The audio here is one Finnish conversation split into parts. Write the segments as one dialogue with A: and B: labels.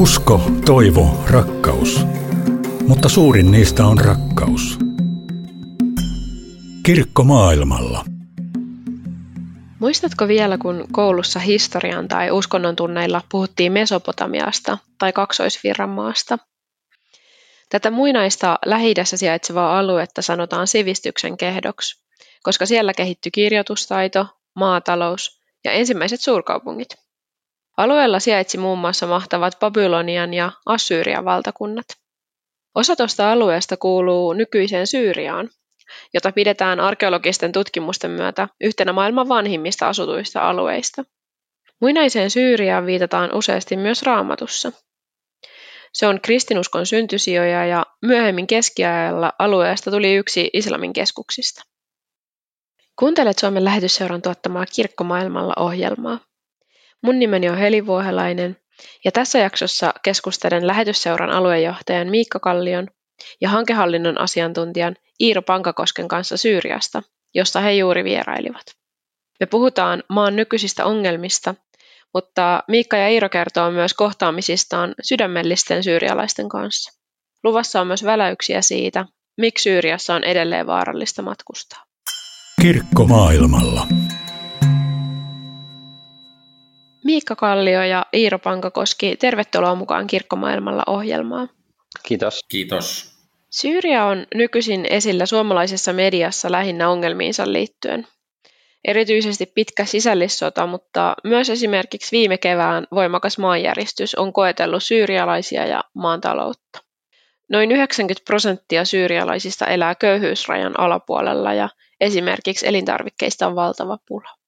A: Usko, toivo, rakkaus. Mutta suurin niistä on rakkaus. Kirkko maailmalla.
B: Muistatko vielä, kun koulussa historian tai uskonnon tunneilla puhuttiin Mesopotamiasta tai kaksoisvirranmaasta? Tätä muinaista lähi sijaitsevaa aluetta sanotaan sivistyksen kehdoksi, koska siellä kehittyi kirjoitustaito, maatalous ja ensimmäiset suurkaupungit. Alueella sijaitsi muun muassa mahtavat Babylonian ja Assyrian valtakunnat. Osa tuosta alueesta kuuluu nykyiseen Syyriaan, jota pidetään arkeologisten tutkimusten myötä yhtenä maailman vanhimmista asutuista alueista. Muinaiseen Syyriaan viitataan useasti myös raamatussa. Se on kristinuskon syntysijoja ja myöhemmin keskiajalla alueesta tuli yksi islamin keskuksista. Kuuntelet Suomen lähetysseuran tuottamaa Kirkkomaailmalla ohjelmaa. Mun nimeni on Heli Vuohelainen ja tässä jaksossa keskustelen lähetysseuran aluejohtajan Miikka Kallion ja hankehallinnon asiantuntijan Iiro Pankakosken kanssa Syyriasta, jossa he juuri vierailivat. Me puhutaan maan nykyisistä ongelmista, mutta Miikka ja Iiro kertoo myös kohtaamisistaan sydämellisten syyrialaisten kanssa. Luvassa on myös väläyksiä siitä, miksi Syyriassa on edelleen vaarallista matkustaa.
A: Kirkko maailmalla.
B: Miikka Kallio ja Iiro Pankakoski, tervetuloa mukaan Kirkkomaailmalla ohjelmaan.
C: Kiitos.
D: Kiitos.
B: Syyria on nykyisin esillä suomalaisessa mediassa lähinnä ongelmiinsa liittyen. Erityisesti pitkä sisällissota, mutta myös esimerkiksi viime kevään voimakas maanjäristys on koetellut syyrialaisia ja maan taloutta. Noin 90 prosenttia syyrialaisista elää köyhyysrajan alapuolella ja esimerkiksi elintarvikkeista on valtava pula.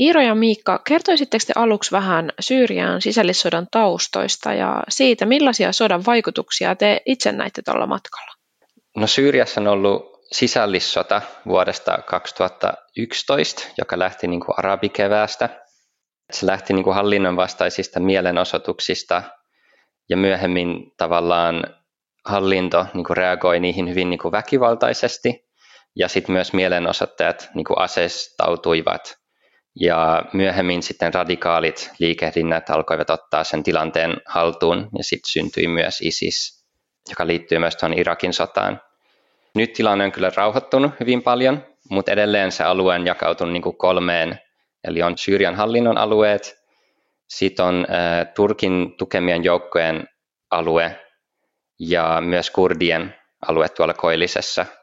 B: Iiro ja Miikka, kertoisitteko te aluksi vähän Syyrian sisällissodan taustoista ja siitä, millaisia sodan vaikutuksia te itse näitte tuolla matkalla?
C: No Syyriassa on ollut sisällissota vuodesta 2011, joka lähti niin kuin arabikeväästä. Se lähti niin kuin hallinnon vastaisista mielenosoituksista ja myöhemmin tavallaan hallinto niin kuin reagoi niihin hyvin niin kuin väkivaltaisesti ja sitten myös mielenosoittajat niin kuin aseistautuivat ja myöhemmin sitten radikaalit liikehdinnät alkoivat ottaa sen tilanteen haltuun ja sitten syntyi myös ISIS, joka liittyy myös tuohon Irakin sotaan. Nyt tilanne on kyllä rauhoittunut hyvin paljon, mutta edelleen se alue on jakautunut niin kolmeen, eli on Syyrian hallinnon alueet, sitten on äh, Turkin tukemien joukkojen alue ja myös kurdien alue tuolla koillisessa –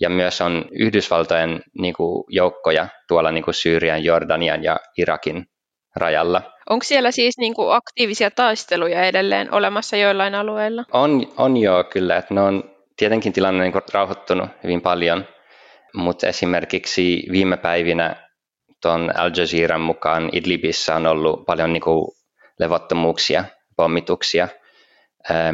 C: ja myös on Yhdysvaltojen niin kuin, joukkoja tuolla niin kuin Syyrian, Jordanian ja Irakin rajalla.
B: Onko siellä siis niin kuin aktiivisia taisteluja edelleen olemassa joillain alueilla?
C: On, on joo kyllä, että ne on tietenkin tilanne niin kuin rauhoittunut hyvin paljon, mutta esimerkiksi viime päivinä tuon Al Jazeeran mukaan Idlibissä on ollut paljon niin kuin levottomuuksia, pommituksia,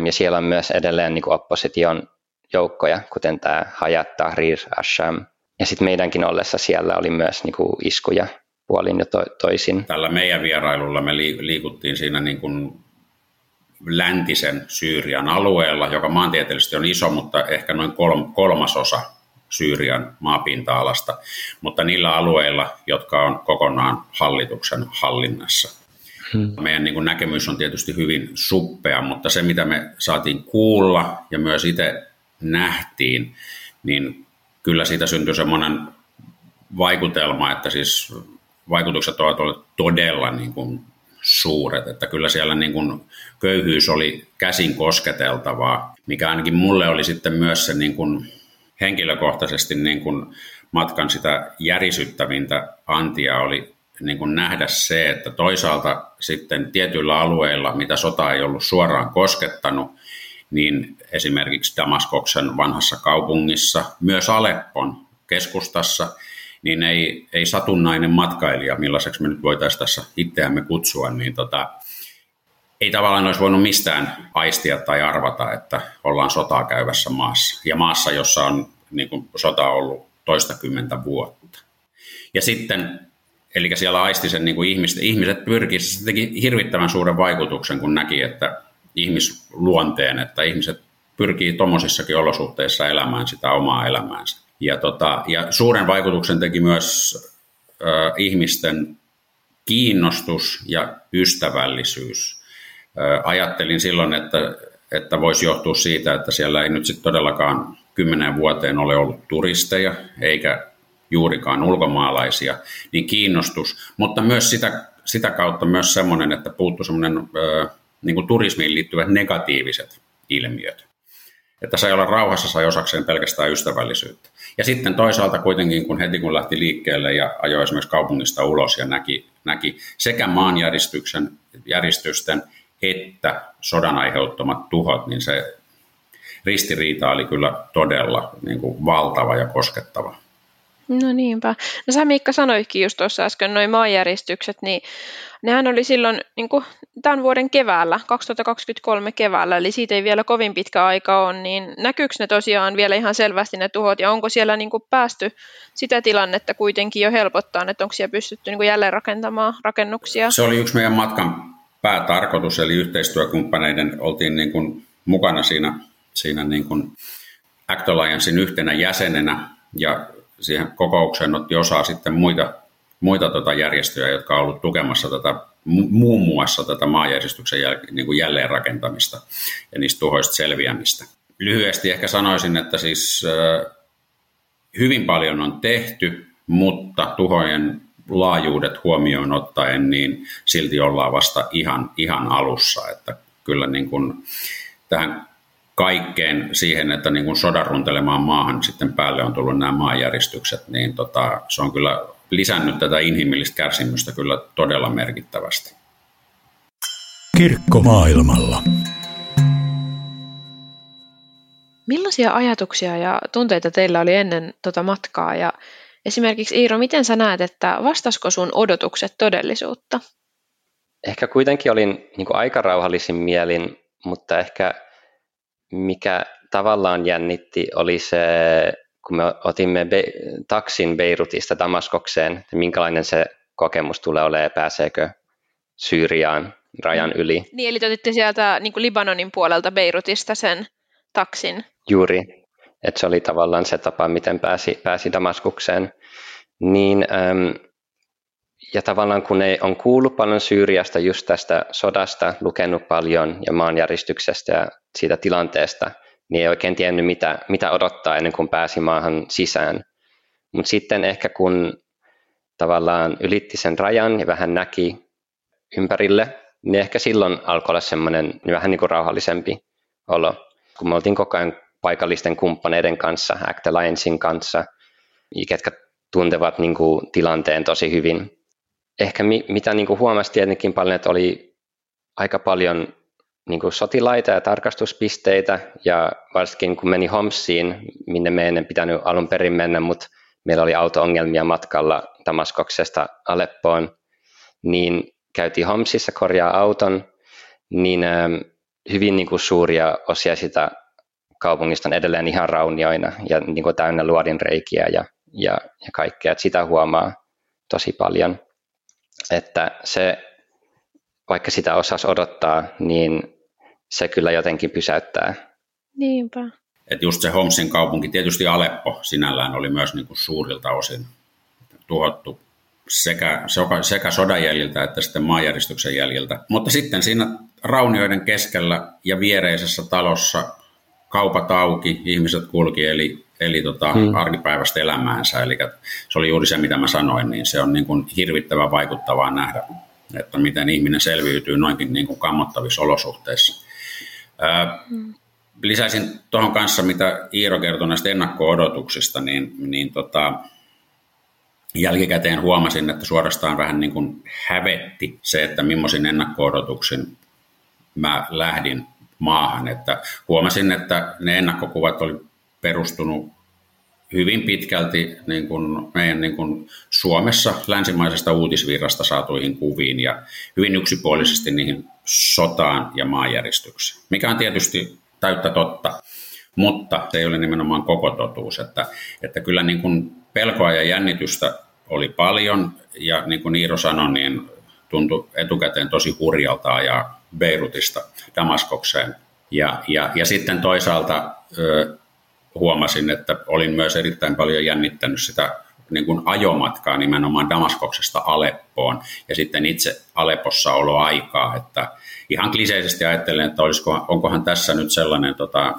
C: ja siellä on myös edelleen niin kuin opposition joukkoja, kuten tämä Hayat Tahrir Asham. Ja sitten meidänkin ollessa siellä oli myös niin kuin iskuja puolin ja to- toisin.
D: Tällä meidän vierailulla me liikuttiin siinä niin kuin läntisen Syyrian alueella, joka maantieteellisesti on iso, mutta ehkä noin kolmasosa Syyrian maapinta-alasta, mutta niillä alueilla, jotka on kokonaan hallituksen hallinnassa. Hmm. Meidän niin kuin näkemys on tietysti hyvin suppea, mutta se mitä me saatiin kuulla ja myös itse nähtiin, niin kyllä siitä syntyi semmoinen vaikutelma, että siis vaikutukset ovat olleet todella niin kuin suuret, että kyllä siellä niin kuin köyhyys oli käsin kosketeltavaa, mikä ainakin mulle oli sitten myös se niin kuin henkilökohtaisesti niin kuin matkan sitä järisyttävintä antia oli niin kuin nähdä se, että toisaalta sitten tietyillä alueilla, mitä sota ei ollut suoraan koskettanut, niin esimerkiksi Damaskoksen vanhassa kaupungissa, myös Aleppon keskustassa, niin ei, ei satunnainen matkailija, millaiseksi me nyt voitaisiin tässä itseämme kutsua, niin tota, ei tavallaan olisi voinut mistään aistia tai arvata, että ollaan sotaa käyvässä maassa. Ja maassa, jossa on niin kuin, sota ollut toistakymmentä vuotta. Ja sitten, eli siellä aisti sen niin kuin ihmiset, ihmiset pyrkisivät, se teki hirvittävän suuren vaikutuksen, kun näki, että ihmisluonteen, että ihmiset pyrkii tuommoisissakin olosuhteissa elämään sitä omaa elämäänsä. Ja, tota, ja suuren vaikutuksen teki myös ö, ihmisten kiinnostus ja ystävällisyys. Ajattelin silloin, että, että voisi johtua siitä, että siellä ei nyt sitten todellakaan kymmenen vuoteen ole ollut turisteja eikä juurikaan ulkomaalaisia, niin kiinnostus, mutta myös sitä, sitä kautta myös semmoinen, että puuttuu semmoinen niin kuin turismiin liittyvät negatiiviset ilmiöt. Että sai olla rauhassa, sai osakseen pelkästään ystävällisyyttä. Ja sitten toisaalta kuitenkin, kun heti kun lähti liikkeelle ja ajoi esimerkiksi kaupungista ulos ja näki, näki sekä maanjäristyksen järjestysten että sodan aiheuttamat tuhot, niin se ristiriita oli kyllä todella niin kuin valtava ja koskettava.
B: No niinpä. No sä Miikka sanoitkin just tuossa äsken noin maanjäristykset, niin nehän oli silloin niin kuin tämän vuoden keväällä, 2023 keväällä, eli siitä ei vielä kovin pitkä aika ole, niin näkyykö ne tosiaan vielä ihan selvästi ne tuhot, ja onko siellä niin kuin päästy sitä tilannetta kuitenkin jo helpottaa, että onko siellä pystytty niin kuin jälleen rakentamaan rakennuksia?
D: Se oli yksi meidän matkan päätarkoitus, eli yhteistyökumppaneiden oltiin niin kuin mukana siinä, siinä niin kuin Act Alliancein yhtenä jäsenenä, ja siihen kokoukseen otti osaa sitten muita, muita tota järjestöjä, jotka ovat olleet tukemassa tätä, muun muassa tätä maanjärjestyksen jäl, niin kuin jälleenrakentamista ja niistä tuhoista selviämistä. Lyhyesti ehkä sanoisin, että siis hyvin paljon on tehty, mutta tuhojen laajuudet huomioon ottaen, niin silti ollaan vasta ihan, ihan alussa. Että kyllä niin kuin tähän kaikkeen siihen, että niin kuin sodan runtelemaan maahan sitten päälle on tullut nämä maanjäristykset, niin tota, se on kyllä lisännyt tätä inhimillistä kärsimystä kyllä todella merkittävästi.
A: Kirkko maailmalla.
B: Millaisia ajatuksia ja tunteita teillä oli ennen tuota matkaa ja esimerkiksi Iiro, miten sä näet, että vastasko sun odotukset todellisuutta?
C: Ehkä kuitenkin olin niin kuin aika rauhallisin mielin, mutta ehkä mikä tavallaan jännitti oli se, kun me otimme be- taksin Beirutista Damaskokseen, että minkälainen se kokemus tulee olemaan, pääseekö Syyriaan rajan mm. yli.
B: Niin, eli te otitte sieltä niin kuin Libanonin puolelta Beirutista sen taksin.
C: Juuri, että se oli tavallaan se tapa, miten pääsi, pääsi Damaskukseen. Niin, äm, ja tavallaan kun ei on kuullut paljon Syyriasta just tästä sodasta, lukenut paljon ja maanjäristyksestä ja siitä tilanteesta, niin ei oikein tiennyt mitä, mitä odottaa ennen kuin pääsi maahan sisään. Mutta sitten ehkä kun tavallaan ylitti sen rajan ja vähän näki ympärille, niin ehkä silloin alkoi olla semmoinen vähän niin kuin rauhallisempi olo. Kun me oltiin koko ajan paikallisten kumppaneiden kanssa, Act Alliancein kanssa, ketkä tuntevat niin kuin tilanteen tosi hyvin, ehkä mi, mitä niin kuin huomasi tietenkin paljon, että oli aika paljon niin kuin sotilaita ja tarkastuspisteitä, ja varsinkin kun meni Homsiin, minne meidän ei pitänyt alun perin mennä, mutta meillä oli auto-ongelmia matkalla Damaskoksesta Aleppoon, niin käytiin Homsissa korjaa auton, niin ähm, hyvin niin kuin suuria osia sitä kaupungista on edelleen ihan raunioina ja niin kuin täynnä luodinreikiä ja, ja, ja kaikkea, että sitä huomaa tosi paljon että se, vaikka sitä osasi odottaa, niin se kyllä jotenkin pysäyttää.
B: Niinpä.
D: Et just se Homsin kaupunki, tietysti Aleppo sinällään oli myös niin kuin suurilta osin tuhottu sekä, sekä sodan jäljiltä että sitten maanjäristyksen jäljiltä. Mutta sitten siinä raunioiden keskellä ja viereisessä talossa kaupat auki, ihmiset kulki, eli eli tota, hmm. arkipäiväistä elämäänsä. Eli se oli juuri se, mitä mä sanoin, niin se on niin kuin hirvittävän vaikuttavaa nähdä, että miten ihminen selviytyy noinkin niin kuin kammottavissa olosuhteissa. hmm. Lisäisin tuohon kanssa, mitä Iiro kertoi näistä ennakko-odotuksista, niin, niin tota, jälkikäteen huomasin, että suorastaan vähän niin kuin hävetti se, että millaisin ennakko-odotuksin mä lähdin maahan. Että huomasin, että ne ennakkokuvat oli perustunut hyvin pitkälti niin kuin meidän niin kuin Suomessa länsimaisesta uutisvirrasta saatuihin kuviin ja hyvin yksipuolisesti niihin sotaan ja maanjäristykseen, mikä on tietysti täyttä totta, mutta se ei ole nimenomaan koko totuus, että, että kyllä niin kuin pelkoa ja jännitystä oli paljon ja niin kuin Iiro sanoi, niin tuntui etukäteen tosi hurjalta ja Beirutista Damaskokseen. Ja, ja, ja sitten toisaalta huomasin, että olin myös erittäin paljon jännittänyt sitä niin kuin ajomatkaa nimenomaan Damaskoksesta Aleppoon ja sitten itse Aleppossa aikaa, että ihan kliseisesti ajattelen, että olisiko, onkohan tässä nyt sellainen tota,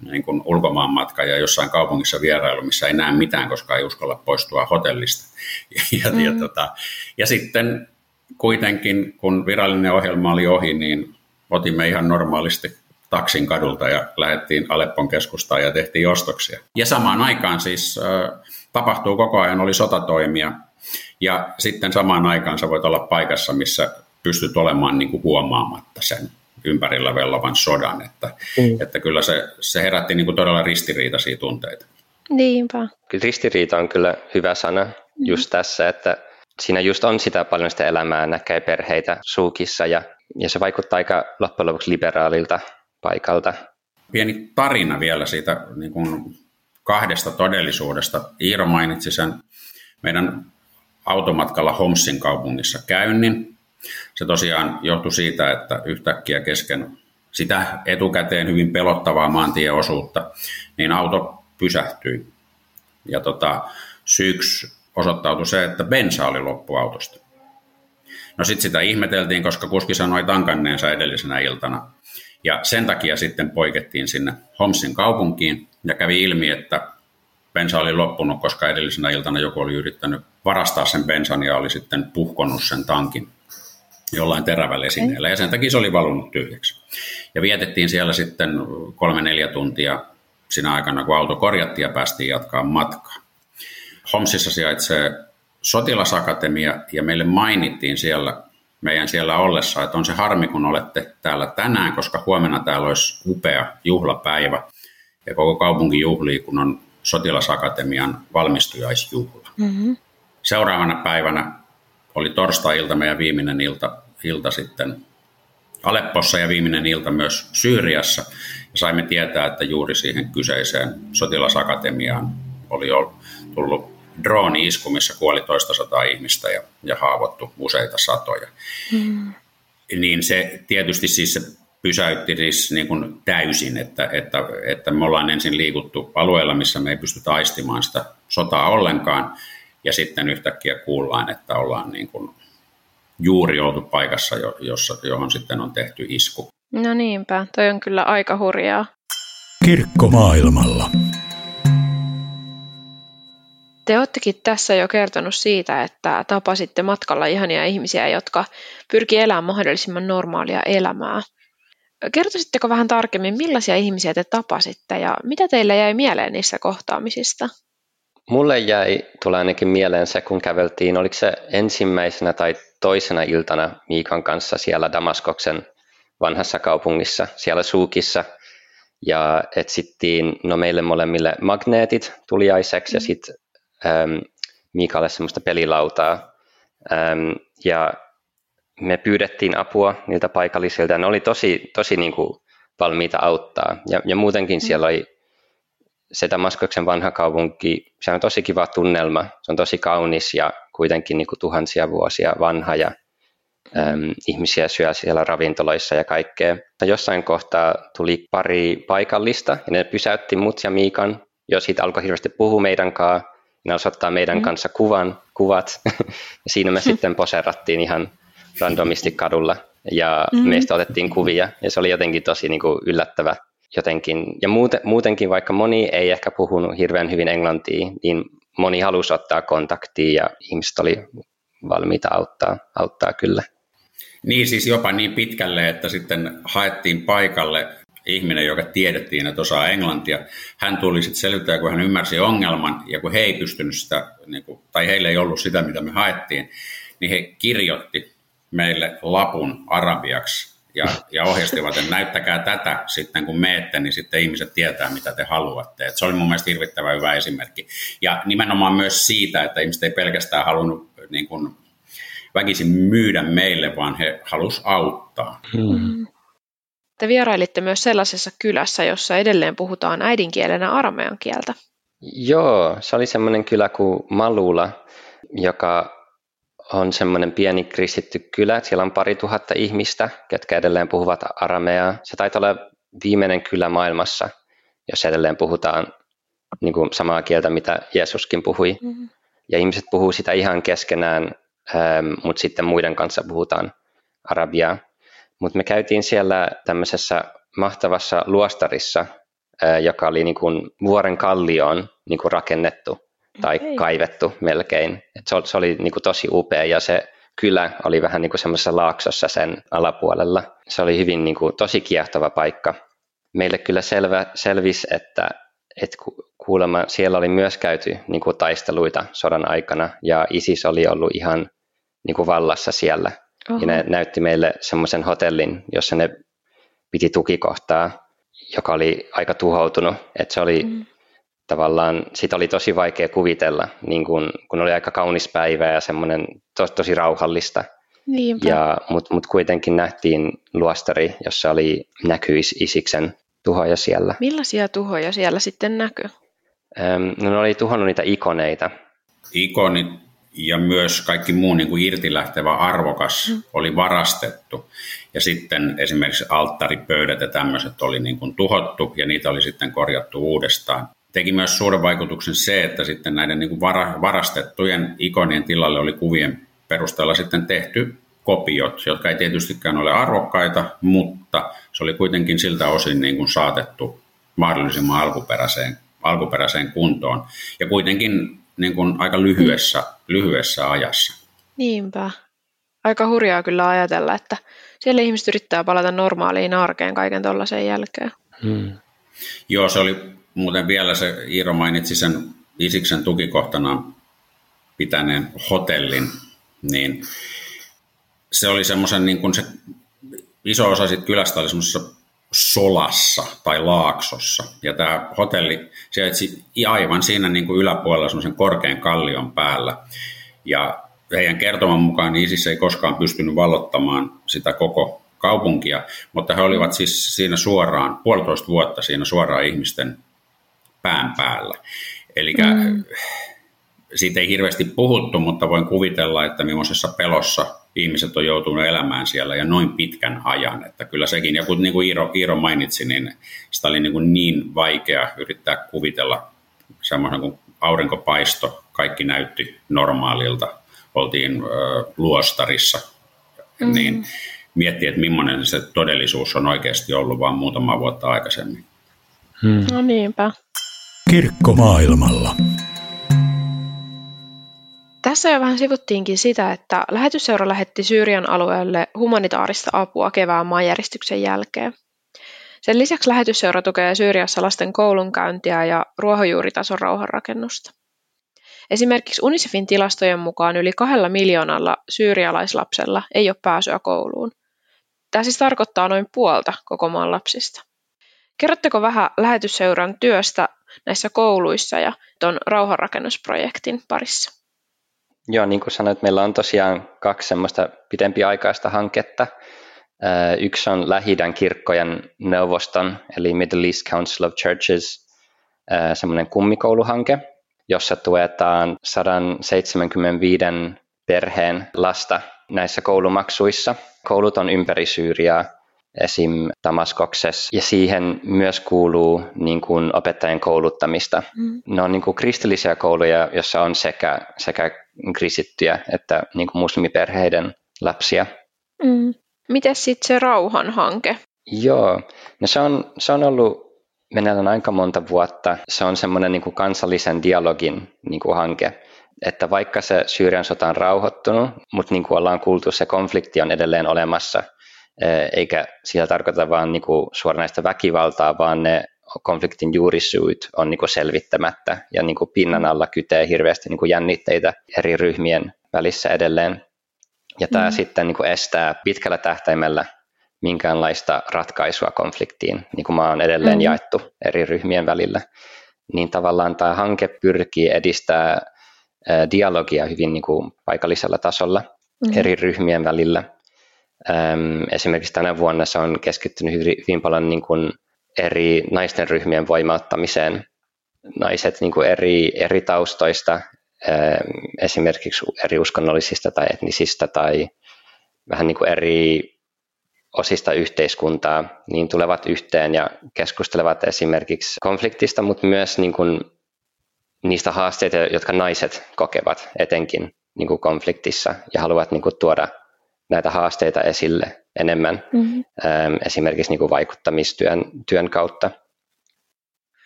D: niin kuin ulkomaanmatka ja jossain kaupungissa vierailu, missä ei näe mitään, koska ei uskalla poistua hotellista. Ja, ja, mm. ja, tota, ja sitten kuitenkin, kun virallinen ohjelma oli ohi, niin otimme ihan normaalisti taksin kadulta ja lähdettiin Aleppon keskustaan ja tehtiin ostoksia. Ja samaan aikaan siis äh, tapahtuu koko ajan, oli sotatoimia ja sitten samaan aikaan sä voit olla paikassa, missä pystyt olemaan niin kuin huomaamatta sen ympärillä vellovan sodan, että, mm. että kyllä se, se herätti niin kuin todella ristiriitaisia tunteita.
B: Niinpä.
C: Kyllä ristiriita on kyllä hyvä sana mm. just tässä, että siinä just on sitä paljon sitä elämää, näkee perheitä suukissa ja, ja se vaikuttaa aika loppujen lopuksi liberaalilta paikalta.
D: Pieni tarina vielä siitä niin kuin kahdesta todellisuudesta. Iiro mainitsi sen meidän automatkalla Homsin kaupungissa käynnin. Se tosiaan johtui siitä, että yhtäkkiä kesken sitä etukäteen hyvin pelottavaa maantieosuutta, niin auto pysähtyi. Ja tota, syyksi osoittautui se, että bensa oli loppu autosta. No sitten sitä ihmeteltiin, koska kuski sanoi tankanneensa edellisenä iltana. Ja sen takia sitten poikettiin sinne Homsin kaupunkiin ja kävi ilmi, että bensa oli loppunut, koska edellisenä iltana joku oli yrittänyt varastaa sen bensan ja oli sitten puhkonnut sen tankin jollain terävällä esineellä ja sen takia se oli valunut tyhjäksi. Ja vietettiin siellä sitten kolme-neljä tuntia siinä aikana, kun auto korjattiin ja päästiin jatkaa matkaa. Homsissa sijaitsee sotilasakatemia ja meille mainittiin siellä meidän siellä ollessa, että on se harmi, kun olette täällä tänään, koska huomenna täällä olisi upea juhlapäivä ja koko kaupunki juhlii, kun on sotilasakatemian valmistujaisjuhla. Mm-hmm. Seuraavana päivänä oli torstai-ilta meidän viimeinen ilta, ilta sitten Aleppossa ja viimeinen ilta myös Syyriassa. Ja saimme tietää, että juuri siihen kyseiseen sotilasakatemiaan oli tullut drooni-isku, missä kuoli toista sataa ihmistä ja, ja haavoittu useita satoja. Mm. Niin se tietysti siis se pysäytti siis niin kuin täysin, että, että, että me ollaan ensin liikuttu alueella, missä me ei pysty taistimaan sitä sotaa ollenkaan, ja sitten yhtäkkiä kuullaan, että ollaan niin kuin juuri oltu paikassa, jossa, johon sitten on tehty isku.
B: No niinpä, toi on kyllä aika hurjaa.
A: Kirkko maailmalla.
B: Te olettekin tässä jo kertonut siitä, että tapasitte matkalla ihania ihmisiä, jotka pyrki elämään mahdollisimman normaalia elämää. Kertoisitteko vähän tarkemmin, millaisia ihmisiä te tapasitte ja mitä teille jäi mieleen niissä kohtaamisista?
C: Mulle jäi, tulee ainakin mieleen se, kun käveltiin, oliko se ensimmäisenä tai toisena iltana Miikan kanssa siellä Damaskoksen vanhassa kaupungissa, siellä Suukissa, ja etsittiin no meille molemmille magneetit tuliaiseksi mm. ja sitten ähm, Miikalle semmoista pelilautaa. Ähm, ja me pyydettiin apua niiltä paikallisilta ja ne oli tosi, tosi niin kuin valmiita auttaa. Ja, ja muutenkin mm. siellä oli se Damaskoksen vanha kaupunki, se on tosi kiva tunnelma, se on tosi kaunis ja kuitenkin niin kuin tuhansia vuosia vanha ja äm, ihmisiä syö siellä ravintoloissa ja kaikkea. Jossain kohtaa tuli pari paikallista ja ne pysäytti mut ja Miikan, jo siitä alkoi hirveästi puhua meidän kanssa ne osoittaa meidän mm. kanssa kuvan, kuvat, ja siinä me sitten poserattiin ihan randomisti kadulla, ja mm. meistä otettiin kuvia, ja se oli jotenkin tosi niin kuin yllättävä jotenkin. Ja muuten, muutenkin, vaikka moni ei ehkä puhunut hirveän hyvin englantia, niin moni halusi ottaa kontaktia, ja ihmiset oli valmiita auttaa, auttaa kyllä.
D: Niin, siis jopa niin pitkälle, että sitten haettiin paikalle ihminen, joka tiedettiin, että osaa englantia, hän tuli sitten selvittää, kun hän ymmärsi ongelman, ja kun he ei pystynyt sitä, niin kuin, tai heillä ei ollut sitä, mitä me haettiin, niin he kirjoitti meille lapun arabiaksi ja, ja ohjastivat, että näyttäkää tätä sitten kun meette, niin sitten ihmiset tietää, mitä te haluatte. Et se oli mun mielestä hirvittävän hyvä esimerkki. Ja nimenomaan myös siitä, että ihmiset ei pelkästään halunnut niin kuin, väkisin myydä meille, vaan he halusivat auttaa. Hmm.
B: Te vierailitte myös sellaisessa kylässä, jossa edelleen puhutaan äidinkielenä aramean kieltä.
C: Joo, se oli semmoinen kylä kuin Malula, joka on semmoinen pieni kristitty kylä. Siellä on pari tuhatta ihmistä, jotka edelleen puhuvat arameaa. Se taitaa olla viimeinen kylä maailmassa, jos edelleen puhutaan niin kuin samaa kieltä, mitä Jeesuskin puhui. Mm-hmm. ja ihmiset puhuu sitä ihan keskenään, mutta sitten muiden kanssa puhutaan arabiaa. Mutta me käytiin siellä tämmöisessä mahtavassa luostarissa, joka oli niin kuin vuoren kallioon niin kuin rakennettu tai okay. kaivettu melkein. Et se, oli, se oli niin kuin tosi upea ja se kylä oli vähän niin kuin semmoisessa laaksossa sen alapuolella. Se oli hyvin niin kuin, tosi kiehtova paikka. Meille kyllä selvä, selvisi, että, että kuulemma siellä oli myös käyty niin kuin taisteluita sodan aikana ja ISIS oli ollut ihan niin kuin vallassa siellä. Oho. Ja ne näytti meille semmoisen hotellin, jossa ne piti tukikohtaa, joka oli aika tuhoutunut. Että se oli mm. tavallaan, sitä oli tosi vaikea kuvitella, niin kun, kun oli aika kaunis päivä ja semmoinen to, tosi rauhallista. Ja, Mutta mut kuitenkin nähtiin luostari, jossa oli näkyis Isiksen tuhoja siellä.
B: Millaisia tuhoja siellä sitten näkyy?
C: no ne oli tuhonnut niitä ikoneita.
D: Ikonit ja myös kaikki muu niin kuin irti lähtevä arvokas mm. oli varastettu. Ja sitten esimerkiksi alttaripöydät ja tämmöiset oli niin kuin tuhottu ja niitä oli sitten korjattu uudestaan. Teki myös suuren vaikutuksen se, että sitten näiden niin kuin varastettujen ikonien tilalle oli kuvien perusteella sitten tehty kopiot, jotka ei tietystikään ole arvokkaita, mutta se oli kuitenkin siltä osin niin kuin saatettu mahdollisimman alkuperäiseen, alkuperäiseen kuntoon. Ja kuitenkin niin kuin aika lyhyessä, lyhyessä ajassa.
B: Niinpä. Aika hurjaa kyllä ajatella, että siellä ihmiset yrittää palata normaaliin arkeen kaiken tuollaisen jälkeen. Hmm.
D: Joo, se oli muuten vielä se, Iiro mainitsi sen Isiksen tukikohtana pitäneen hotellin, niin se oli semmoisen, niin kuin se iso osa siitä kylästä oli semmoisessa solassa tai laaksossa. Ja tämä hotelli sijaitsi aivan siinä niin kuin yläpuolella semmoisen korkean kallion päällä. Ja heidän kertoman mukaan niin ISIS ei koskaan pystynyt vallottamaan sitä koko kaupunkia, mutta he olivat siis siinä suoraan, puolitoista vuotta siinä suoraan ihmisten pään päällä. Eli mm. siitä ei hirveästi puhuttu, mutta voin kuvitella, että millaisessa pelossa ihmiset on joutunut elämään siellä ja noin pitkän ajan. Että kyllä sekin, ja kun niin kuin Iiro, Iiro mainitsi, niin sitä oli niin, kuin niin vaikea yrittää kuvitella semmoisen kuin aurinkopaisto, kaikki näytti normaalilta, oltiin ö, luostarissa, mm. niin miettii, että millainen se todellisuus on oikeasti ollut vain muutama vuotta aikaisemmin.
B: Hmm. No niinpä.
A: Kirkko maailmalla.
B: Tässä jo vähän sivuttiinkin sitä, että lähetysseura lähetti Syyrian alueelle humanitaarista apua kevään maanjäristyksen jälkeen. Sen lisäksi lähetysseura tukee Syyriassa lasten koulunkäyntiä ja ruohonjuuritason rauhanrakennusta. Esimerkiksi UNICEFin tilastojen mukaan yli kahdella miljoonalla syyrialaislapsella ei ole pääsyä kouluun. Tämä siis tarkoittaa noin puolta koko maan lapsista. Kerrotteko vähän lähetysseuran työstä näissä kouluissa ja tuon rauhanrakennusprojektin parissa?
C: Joo, niin kuin sanoit, meillä on tosiaan kaksi semmoista pidempiaikaista hanketta. Yksi on lähi kirkkojen neuvoston, eli Middle East Council of Churches, semmoinen kummikouluhanke, jossa tuetaan 175 perheen lasta näissä koulumaksuissa. Koulut on ympäri Syyriaa, esim. Damaskoksessa, ja siihen myös kuuluu niin kuin opettajien kouluttamista. Mm. Ne on niin kuin kristillisiä kouluja, joissa on sekä, sekä kristittyjä että niin kuin muslimiperheiden lapsia.
B: Mm. Miten sitten se rauhanhanke?
C: Joo, no se on, se on ollut meneillään aika monta vuotta. Se on semmoinen niin kansallisen dialogin niin kuin hanke, että vaikka se Syyrian sota on rauhoittunut, mutta niin kuin ollaan kuultu, se konflikti on edelleen olemassa, eikä sillä tarkoita vain niin kuin suoranaista väkivaltaa, vaan ne konfliktin juurisyyt on niin kuin selvittämättä ja niin kuin pinnan alla kytee hirveästi niin kuin jännitteitä eri ryhmien välissä edelleen. Ja tämä mm. sitten niin kuin estää pitkällä tähtäimellä minkäänlaista ratkaisua konfliktiin, niin kuin maa on edelleen mm. jaettu eri ryhmien välillä. Niin tavallaan tämä hanke pyrkii edistää dialogia hyvin niin kuin paikallisella tasolla mm. eri ryhmien välillä. Esimerkiksi tänä vuonna se on keskittynyt hyvin paljon niin kuin eri naisten ryhmien voimauttamiseen. Naiset niin kuin eri, eri taustoista, esimerkiksi eri uskonnollisista tai etnisistä tai vähän niin kuin eri osista yhteiskuntaa, niin tulevat yhteen ja keskustelevat esimerkiksi konfliktista, mutta myös niin kuin niistä haasteita, jotka naiset kokevat etenkin niin kuin konfliktissa ja haluavat niin kuin tuoda näitä haasteita esille enemmän mm-hmm. esimerkiksi niin kuin vaikuttamistyön työn kautta.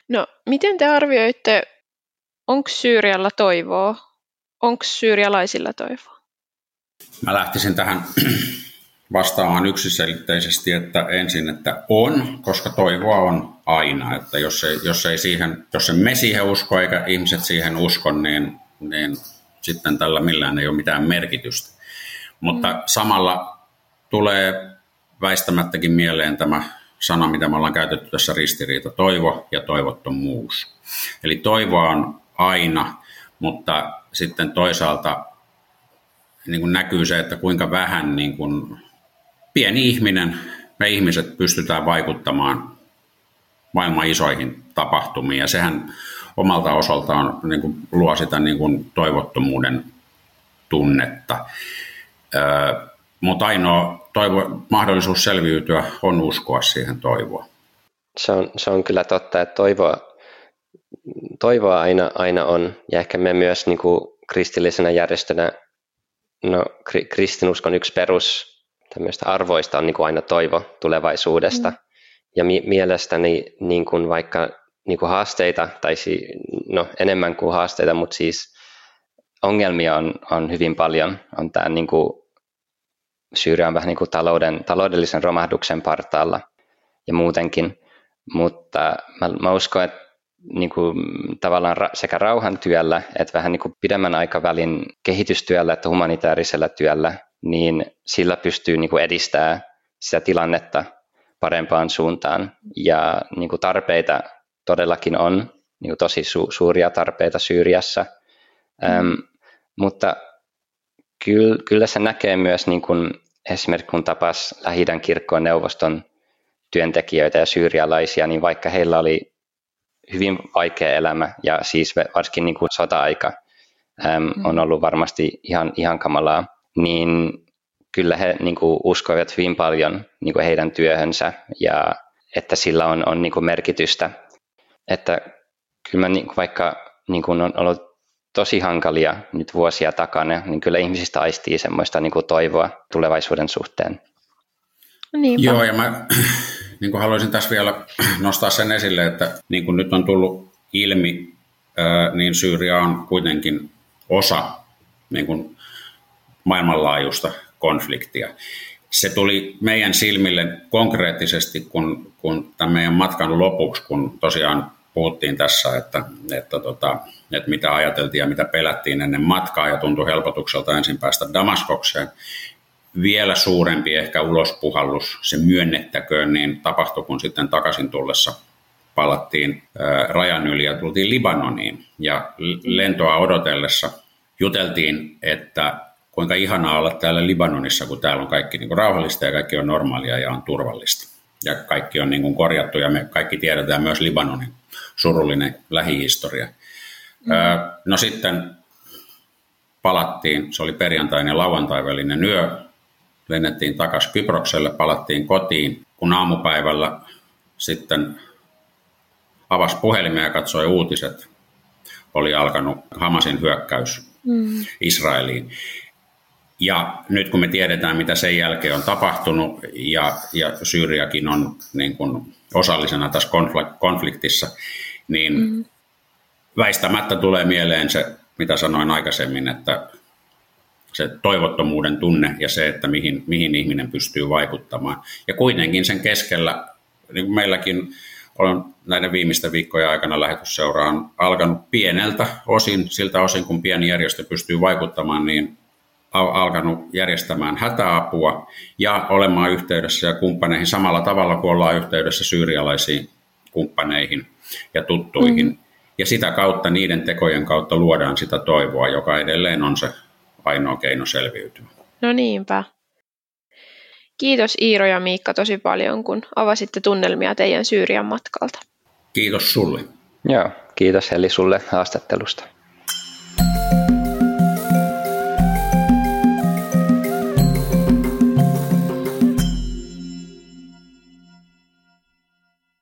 B: No, miten te arvioitte, onko Syyrialla toivoa? Onko syyrialaisilla toivoa?
D: Mä lähtisin tähän vastaamaan yksiselitteisesti, että ensin, että on, koska toivoa on aina. Että jos, ei, jos, ei siihen, jos ei me siihen usko eikä ihmiset siihen usko, niin, niin sitten tällä millään ei ole mitään merkitystä. Mutta mm. samalla tulee väistämättäkin mieleen tämä sana, mitä me ollaan käytetty tässä ristiriita, toivo ja toivottomuus. Eli toivoa on aina, mutta sitten toisaalta niin kuin näkyy se, että kuinka vähän niin kuin pieni ihminen, me ihmiset pystytään vaikuttamaan maailman isoihin tapahtumiin ja sehän omalta osaltaan niin kuin, luo sitä niin kuin, toivottomuuden tunnetta. Öö, mutta ainoa toivo, mahdollisuus selviytyä on uskoa siihen toivoa.
C: Se on, se on kyllä totta, että toivoa, toivoa aina, aina on. Ja ehkä me myös niin kuin kristillisenä järjestönä, no kristinuskon yksi perus arvoista on niin kuin aina toivo tulevaisuudesta. Mm. Ja mi- mielestäni niin kuin vaikka niin kuin haasteita, tai si- no, enemmän kuin haasteita, mutta siis ongelmia on, on hyvin paljon. On tämä niin kuin, Syyria on vähän niin kuin talouden, taloudellisen romahduksen partaalla ja muutenkin, mutta mä, mä uskon, että niin kuin, tavallaan ra- sekä rauhantyöllä että vähän niin kuin pidemmän aikavälin kehitystyöllä että humanitaarisella työllä, niin sillä pystyy niin kuin edistämään sitä tilannetta parempaan suuntaan. Ja niin kuin tarpeita todellakin on, niin kuin tosi su- suuria tarpeita Syyriassa, mm. ähm, mutta kyllä, kyllä se näkee myös niin kuin esimerkiksi kun tapas lähi kirkkoon neuvoston työntekijöitä ja syyrialaisia, niin vaikka heillä oli hyvin vaikea elämä ja siis varsinkin niin kuin sota-aika äm, mm. on ollut varmasti ihan, ihan kamalaa, niin kyllä he niin kuin, uskoivat hyvin paljon niin kuin heidän työhönsä ja että sillä on, on niin kuin merkitystä. Että kyllä mä, niin kuin, vaikka niin kuin on ollut tosi hankalia nyt vuosia takana, niin kyllä ihmisistä aistii semmoista niin kuin toivoa tulevaisuuden suhteen.
B: Niinpä.
D: Joo, ja mä niin kuin haluaisin tässä vielä nostaa sen esille, että niin kuin nyt on tullut ilmi, niin Syyria on kuitenkin osa niin kuin maailmanlaajuista konfliktia. Se tuli meidän silmille konkreettisesti, kun, kun tämän meidän matkan lopuksi, kun tosiaan puhuttiin tässä, että, että, tota, että mitä ajateltiin ja mitä pelättiin ennen matkaa ja tuntui helpotukselta ensin päästä Damaskokseen. Vielä suurempi ehkä ulospuhallus, se myönnettäköön, niin tapahtui kun sitten takaisin tullessa palattiin rajan yli ja tultiin Libanoniin. Ja lentoa odotellessa juteltiin, että kuinka ihanaa olla täällä Libanonissa, kun täällä on kaikki niin kuin rauhallista ja kaikki on normaalia ja on turvallista. Ja kaikki on niin kuin korjattu ja me kaikki tiedetään myös Libanonin surullinen lähihistoria. Mm. No sitten palattiin, se oli perjantainen ja lauantai välinen yö, lennettiin takaisin Kyprokselle, palattiin kotiin, kun aamupäivällä sitten avasi puhelimeen ja katsoi uutiset, oli alkanut Hamasin hyökkäys mm. Israeliin. Ja nyt kun me tiedetään, mitä sen jälkeen on tapahtunut, ja, ja Syyriakin on niin kuin osallisena tässä konfliktissa, niin mm. väistämättä tulee mieleen se, mitä sanoin aikaisemmin, että se toivottomuuden tunne ja se, että mihin, mihin ihminen pystyy vaikuttamaan. Ja kuitenkin sen keskellä, niin kuin meilläkin olen näiden viimeisten viikkojen aikana lähetysseura on alkanut pieneltä osin, siltä osin kun pieni järjestö pystyy vaikuttamaan, niin alkanut järjestämään hätäapua ja olemaan yhteydessä ja kumppaneihin samalla tavalla kuin ollaan yhteydessä syyrialaisiin kumppaneihin ja tuttuihin. Mm. Ja sitä kautta, niiden tekojen kautta luodaan sitä toivoa, joka edelleen on se ainoa keino selviytyä.
B: No niinpä. Kiitos Iiro ja Miikka tosi paljon, kun avasitte tunnelmia teidän Syyrian matkalta.
D: Kiitos sulle.
C: Joo, kiitos Heli sulle haastattelusta.